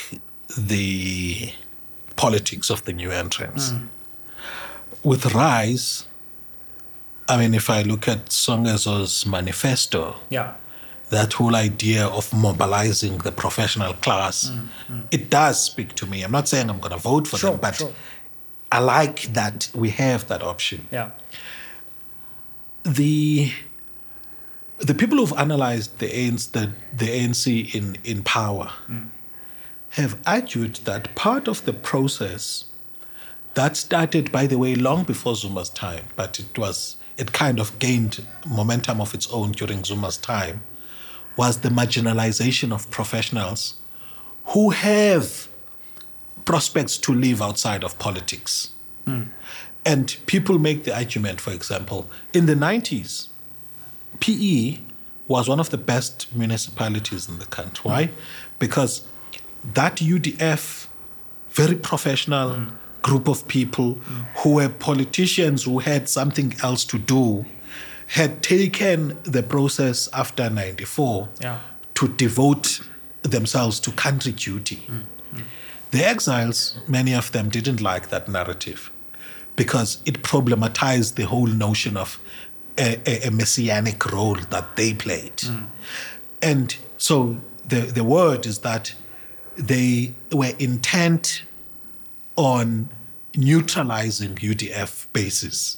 Speaker 1: the politics of the new entrants. Hmm. With Rise, I mean, if I look at Songezo's manifesto,
Speaker 2: Yeah.
Speaker 1: that whole idea of mobilizing the professional class, hmm, hmm. it does speak to me. I'm not saying I'm going to vote for
Speaker 2: Sure,
Speaker 1: them, but
Speaker 2: sure.
Speaker 1: I like that we have that option.
Speaker 2: Yeah.
Speaker 1: the the people who've analyzed the ANC, the, the ANC in, in power mm. have argued that part of the process that started, by the way, long before Zuma's time, but it was it kind of gained momentum of its own during Zuma's time, was the marginalization of professionals who have prospects to live outside of politics. Hmm. And people make the argument, for example, in the 90s, PE was one of the best municipalities in the country. Why? Because that UDF, very professional hmm. group of people hmm. who were politicians who had something else to do, had taken the process after 94
Speaker 2: Yeah.
Speaker 1: to devote themselves to country duty. The exiles, many of them didn't like that narrative because it problematized the whole notion of a, a, a messianic role that they played. Hmm. And so the, the word is that they were intent on neutralizing UDF bases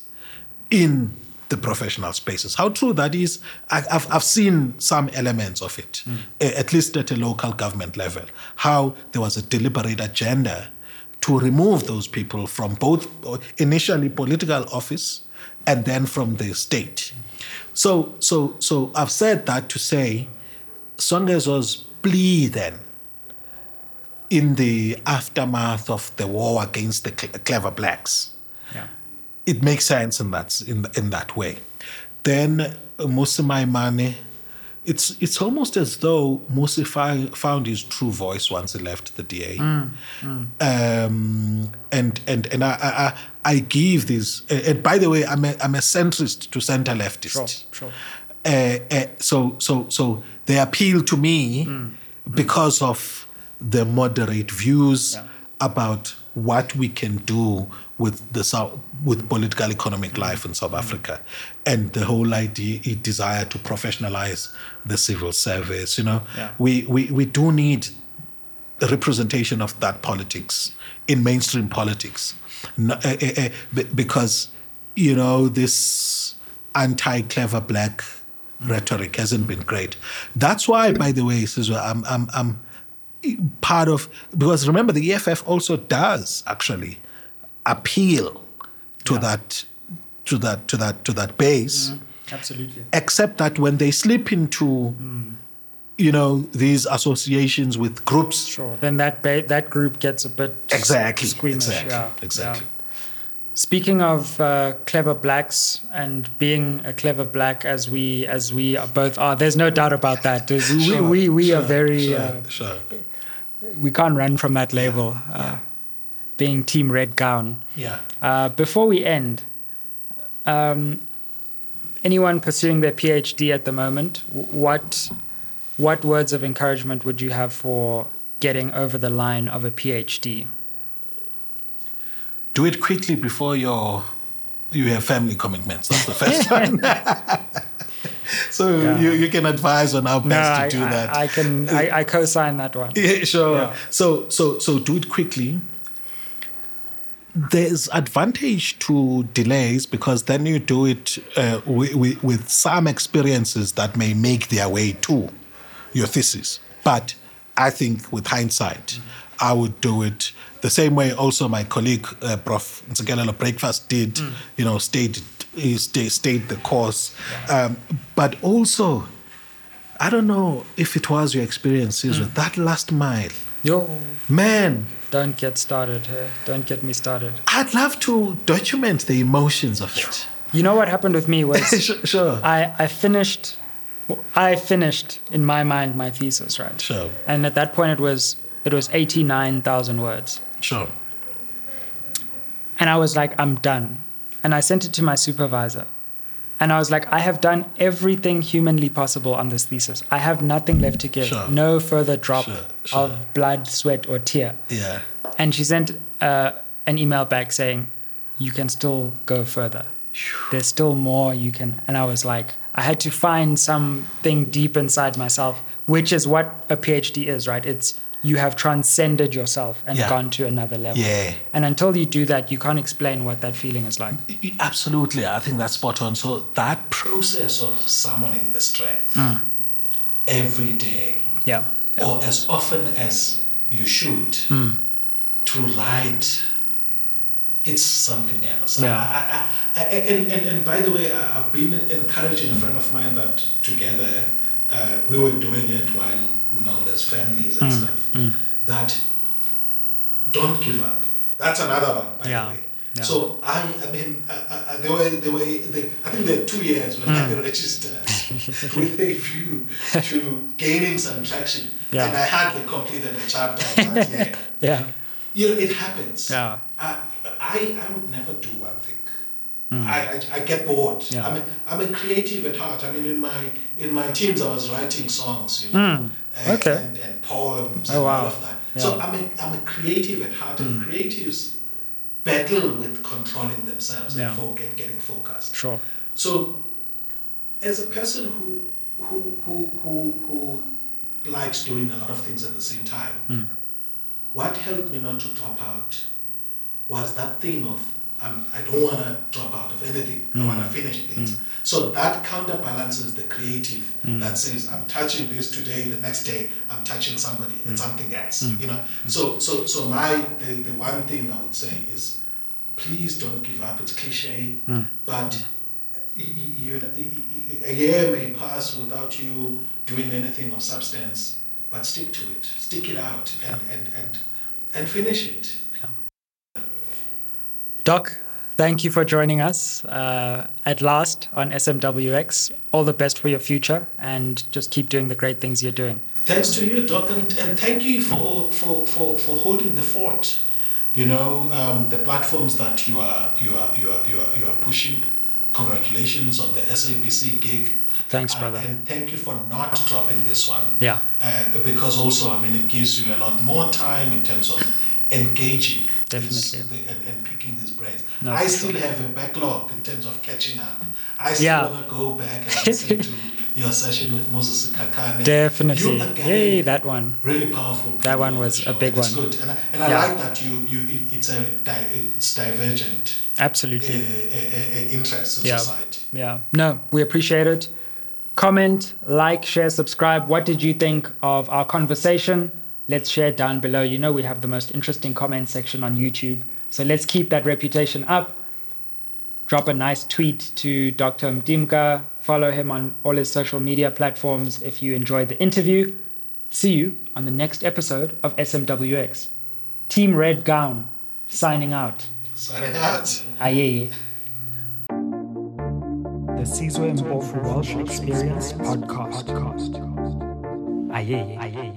Speaker 1: in the professional spaces. How true that is, I, I've, I've seen some elements of it, a- at least at a local government level, how there was a deliberate agenda to remove those people from both initially political office and then from the state. So, so, so I've said that to say Songezo's plea then in the aftermath of the war against the clever blacks
Speaker 2: Yeah.
Speaker 1: It makes sense in that in in that way. Then uh, Mmusi Maimane, it's it's almost as though Mmusi fi- found his true voice once he left the DA. Um, and and and I I, I- I give this. uh, And by the way, I'm a I'm a centrist to center leftist.
Speaker 2: Sure. Sure.
Speaker 1: Uh, uh, so so so they appeal to me because of the moderate views
Speaker 2: Yeah.
Speaker 1: about what we can do with the South, with political economic life in South Africa, and the whole idea, desire to professionalize the civil service. You know,
Speaker 2: Yeah.
Speaker 1: we, we we do need a representation of that politics in mainstream politics, eh, eh, eh, be- because you know, this anti clever black rhetoric hasn't been great. That's why, by the way, Sizwe, I'm, I'm, I'm part of, because remember, the EFF also does actually appeal to
Speaker 2: Yeah.
Speaker 1: that to that to that to that base
Speaker 2: Absolutely.
Speaker 1: except that when they slip into you know these associations with groups
Speaker 2: Sure. Then that ba- that group gets a bit
Speaker 1: exactly
Speaker 2: squeamish.
Speaker 1: exactly
Speaker 2: yeah,
Speaker 1: exactly
Speaker 2: yeah. Speaking of uh, clever blacks and being a clever black as we as we both are, there's no doubt about that. We
Speaker 1: Sure,
Speaker 2: we, we are
Speaker 1: sure,
Speaker 2: very
Speaker 1: sure,
Speaker 2: uh,
Speaker 1: sure.
Speaker 2: we can't run from that label. Uh, being team red gown.
Speaker 1: yeah
Speaker 2: Uh, before we end, um, anyone pursuing their PhD at the moment, what what words of encouragement would you have for getting over the line of a PhD?
Speaker 1: do it quickly before your you have family commitments that's the first one so
Speaker 2: Yeah.
Speaker 1: you, you can advise on how best
Speaker 2: no,
Speaker 1: to
Speaker 2: I,
Speaker 1: do
Speaker 2: I-
Speaker 1: that
Speaker 2: I, can I, I co-sign that one.
Speaker 1: Yeah, sure.
Speaker 2: Yeah.
Speaker 1: So so so do it quickly. There's advantage to delays because then you do it uh, with, with some experiences that may make their way to your thesis. But I think with hindsight, I would do it the same way. Also, my colleague uh, Prof. Ntsikelelo Breakfast did. You know, stayed stayed, the course, um, but also I don't know if it was your experiences with that last mile.
Speaker 2: Yo,
Speaker 1: Man,
Speaker 2: don't get started. Hey? Don't get me started.
Speaker 1: I'd love to document the emotions of it.
Speaker 2: You know what happened with me was
Speaker 1: sure, sure.
Speaker 2: I, I finished I finished in my mind my thesis, right?
Speaker 1: Sure.
Speaker 2: And at that point it was it was eighty nine thousand words.
Speaker 1: Sure.
Speaker 2: And I was like, I'm done. And I sent it to my supervisor. And I was like, I have done everything humanly possible on this thesis. I have nothing left to give.
Speaker 1: Sure.
Speaker 2: No further drop
Speaker 1: Sure, sure.
Speaker 2: of blood, sweat, or tear.
Speaker 1: Yeah.
Speaker 2: And she sent uh, an email back saying, You can still go further. There's still more you can. And I was like, I had to find something deep inside myself, which is what a PhD is, right? It's you have transcended yourself and
Speaker 1: Yeah.
Speaker 2: gone to another level.
Speaker 1: Yeah.
Speaker 2: And until you do that, you can't explain what that feeling is like.
Speaker 1: Absolutely. I think that's spot on. So that process of summoning the strength mm. every day
Speaker 2: Yeah.
Speaker 1: or as often as you should mm. to light it's something else.
Speaker 2: Yeah.
Speaker 1: I, I, I, and, and, and by the way, I've been encouraging a friend of mine that together uh, we were doing it while, you know, there's families and mm, stuff, mm. that don't give up. That's another one, by
Speaker 2: Yeah.
Speaker 1: the way.
Speaker 2: Yeah.
Speaker 1: So I, I mean, I, I, there were, there were, there, I think there are two years when I mm. registered with a view to gaining some traction,
Speaker 2: Yeah.
Speaker 1: and I hardly completed the chapter that year.
Speaker 2: Yeah.
Speaker 1: You know, it happens.
Speaker 2: Yeah.
Speaker 1: I, I, I would never do one thing. I, I, I get bored.
Speaker 2: Yeah.
Speaker 1: I'm, a, I'm a creative at heart. I mean, in my in my teens, I was writing songs, you know,
Speaker 2: Hmm. Okay.
Speaker 1: and, and poems
Speaker 2: Oh,
Speaker 1: and
Speaker 2: wow.
Speaker 1: all of that. So
Speaker 2: Yeah. Hmm.
Speaker 1: I'm a, I'm a creative at heart, and creatives battle with controlling themselves
Speaker 2: Yeah.
Speaker 1: and, fo- and getting focused.
Speaker 2: Sure.
Speaker 1: So, as a person who who who who who likes doing a lot of things at the same time,
Speaker 2: Mm.
Speaker 1: what helped me not to drop out was that thing of um, I don't want to drop out of anything. I want to mm. finish things. Mm. So that counterbalances the creative mm. that says I'm touching this today, the next day I'm touching somebody and something else. You know. So so so my the, the one thing I would say is please don't give up. It's cliche, but you know, y- y- a year may pass without you doing anything of substance, but stick to it. Stick it out and and and, and finish it.
Speaker 2: Doc, thank you for joining us uh, at last on SMWX. All the best for your future and just keep doing the great things you're doing.
Speaker 1: Thanks to you, Doc, and, and thank you for, for, for, for holding the fort. You know, um, the platforms that you are you are you are you are, you are pushing. Congratulations on the SABC gig.
Speaker 2: Thanks,
Speaker 1: Uh,
Speaker 2: brother.
Speaker 1: and thank you for not dropping this one.
Speaker 2: Yeah.
Speaker 1: Uh, because also, I mean, it gives you a lot more time in terms of engaging
Speaker 2: Definitely.
Speaker 1: the- and, and picking these brains.
Speaker 2: No,
Speaker 1: I still
Speaker 2: sure.
Speaker 1: have a backlog in terms of catching up. I still
Speaker 2: Yeah.
Speaker 1: want to go back and listen to your session with Moses Kakane.
Speaker 2: Definitely. Yay, that one.
Speaker 1: Really powerful.
Speaker 2: That one was a big
Speaker 1: and it's
Speaker 2: one.
Speaker 1: Good. And I, and I
Speaker 2: Yeah.
Speaker 1: like that you, you it, it's a di- it's divergent uh,
Speaker 2: Absolutely.
Speaker 1: uh, uh, interests in
Speaker 2: Yeah.
Speaker 1: society.
Speaker 2: Yeah. No, we appreciate it. Comment, like, share, subscribe. What did you think of our conversation? Let's share it down below. You know, we have the most interesting comment section on YouTube. So let's keep that reputation up. Drop a nice tweet to Dr. Mtimka. Follow him on all his social media platforms if you enjoyed the interview. See you on the next episode of SMWX. Team Red Gown signing out.
Speaker 1: Signing out.
Speaker 2: Aye. The Sizwe Mpofu Walsh Experience Podcast. Aye. Aye.